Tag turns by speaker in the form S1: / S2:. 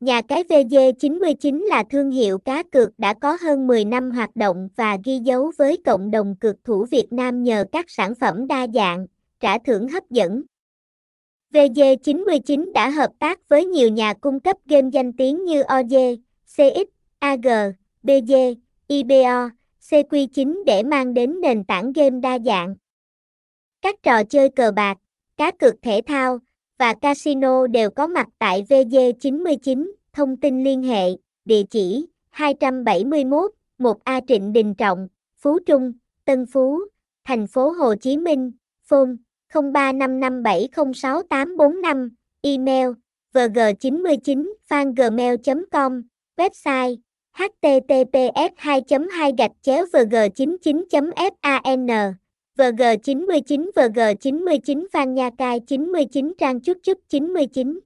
S1: Nhà cái VG99 là thương hiệu cá cược đã có hơn 10 năm hoạt động và ghi dấu với cộng đồng cược thủ Việt Nam nhờ các sản phẩm đa dạng, trả thưởng hấp dẫn. VG99 đã hợp tác với nhiều nhà cung cấp game danh tiếng như OG, CX, AG, BG, IBO, CQ9 để mang đến nền tảng game đa dạng. Các trò chơi cờ bạc, cá cược thể thao và casino đều có mặt tại VG99, thông tin liên hệ, địa chỉ 271, 1A Trịnh Đình Trọng, Phú Trung, Tân Phú, thành phố Hồ Chí Minh, phone 0355706845, email vg99 fangmail.com, website https 2 2 gạch chéo vg 99 fan vg 99 vg 99 phan nha cai 99 trang chúc chúc 99